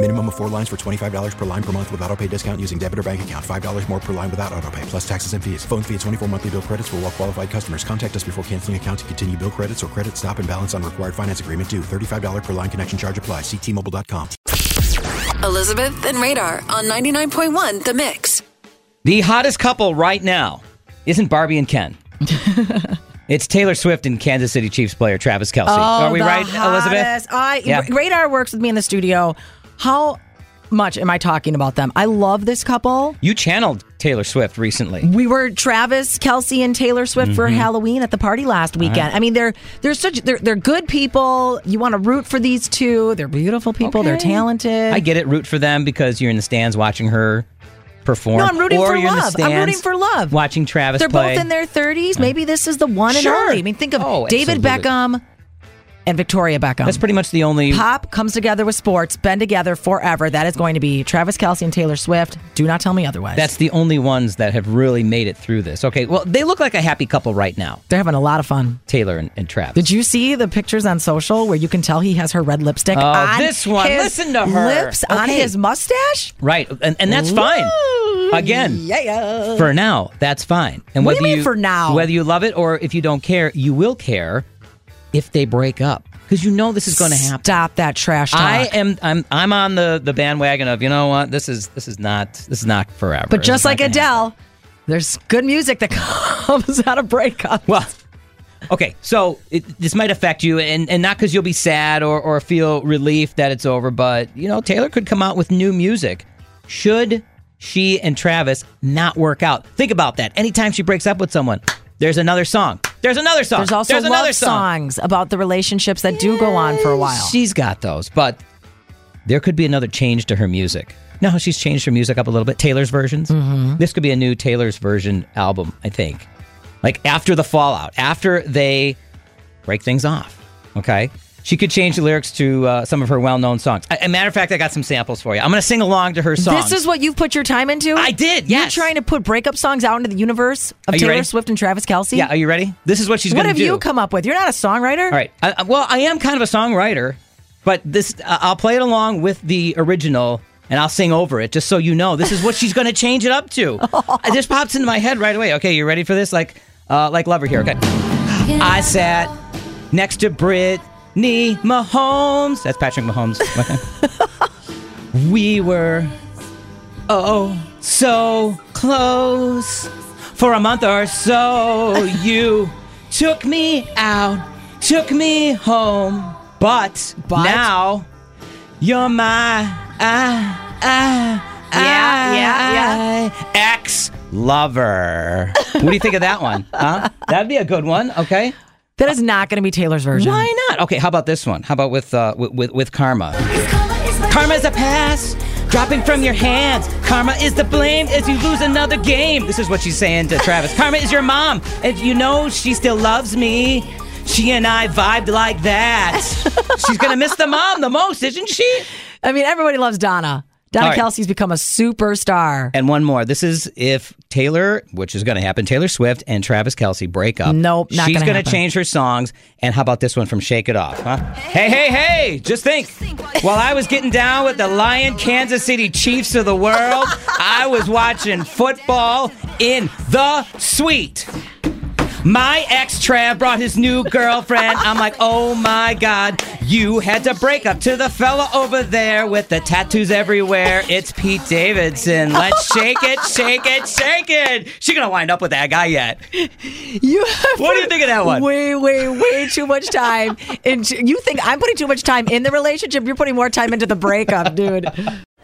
Minimum of four lines for $25 per line per month with auto pay discount using debit or bank account. $5 more per line without auto pay, plus taxes and fees. Phone fee at 24 monthly bill credits for all well qualified customers. Contact us before canceling account to continue bill credits or credit stop and balance on required finance agreement due. $35 per line connection charge apply. Ctmobile.com. Elizabeth and Radar on 99.1 The Mix. The hottest couple right now isn't Barbie and Ken. it's Taylor Swift and Kansas City Chiefs player Travis Kelce. Oh, Are we Oh, the right, Elizabeth? hottest. I Yeah. Radar works with me in the studio. How much am I talking about them? I love this couple. You channeled Taylor Swift recently. We were Travis Kelce and Taylor Swift for Mhm. Halloween at the party last weekend. right. I mean, they're they're such they're they're good people. You want to root for these two. They're beautiful people. They're talented. I get it. Root for them because you're in the stands watching her perform. No, I'm rooting or for you're in the love. I'm rooting for love. Watching Travis They're play. both in their 30s. Maybe this is the one and Sure. only. I mean, think of Oh, David absolutely. Beckham and Victoria Beckham. That's pretty much the only. Pop comes together with sports, been together forever. That is going to be Travis Kelce and Taylor Swift. Do not tell me otherwise. That's the only ones that have really made it through this. Okay, well, they look like a happy couple right now. They're having a lot of fun. Taylor and, and Travis. Did you see the pictures on social where you can tell he has her red lipstick Oh, on this one. Listen to her. lips on his mustache? Right, and, and that's fine. Again, Yeah. for now, that's fine. And What do whether you mean for now? Whether you love it or if you don't care, you will care if they break up because you know this is going to happen. Stop that trash talk. I am. I'm. I'm on the the bandwagon of you know what this is. This is not. This is not forever. but just like gonna happen. Adele, there's good music that comes out of breakup. Well, okay, so it, this might affect you, and, and not because you'll be sad or, or feel relief that it's over, but you know, Taylor could come out with new music. Should she and Travis not work out? Think about that. Anytime she breaks up with someone, there's another song. There's another song. There's also another love song. songs about the relationships that do go on for a while. She's got those, but there could be another change to her music. Now she's changed her music up a little bit. Taylor's versions. Mm-hmm. This could be a new Taylor's version album, I think. Like after the fallout, after they break things off. Okay. She could change the lyrics to uh, some of her well-known songs. A, a matter of fact, I got some samples for you. I'm going to sing along to her songs. This is what you've put your time into? I did, yes. You're trying to put breakup songs out into the universe of Taylor ready? Swift and Travis Kelce? yeah. Are you ready? This is what she's what going to have you come up with? You're not a songwriter? All right. I, I- well, I am kind of a songwriter, but this uh, I'll play it along with the original and I'll sing over it just so you know this is what she's going to change it up to. it just pops into my head right away. Okay, you ready for this? Like uh, like Lover here. Okay. I sat next to Brittany Mahomes. That's Patrick Mahomes. We were oh so close for a month or so. You took me out, took me home, but, But? now you're my ah ah Yeah, yeah, ah, ex lover. what do you think of that one? Huh? That'd be a good one. Okay. That is not going to be Taylor's version. Why not? Okay, how about this one? How about with uh, with, with with karma? Karma is a pass dropping from your hands. Karma is the blame as you lose another game. This is what she's saying to Travis. Karma is your mom, and you know she still loves me. She and I vibed like that. She's gonna miss the mom the most, isn't she? I mean, everybody loves Donna. Donna All right. Kelce's become a superstar. And one more. This is if Taylor, which is going to happen, Taylor Swift and Travis Kelce break up. Nope, not She's gonna gonna change her songs. And how about this one from Shake It Off? Huh? Hey, hey, hey! Just think. While I was getting down with the Lion Kansas City Chiefs of the world, I was watching football in the suite. My ex Trav brought his new girlfriend. I'm like, oh my god, you had to break up to the fella over there with the tattoos everywhere. It's Pete Davidson. Let's shake it, shake it, shake it. She gonna wind up with that guy yet? You What do you think of that one? Way, way, way too much time. And you think I'm putting too much time in the relationship? You're putting more time into the breakup, dude.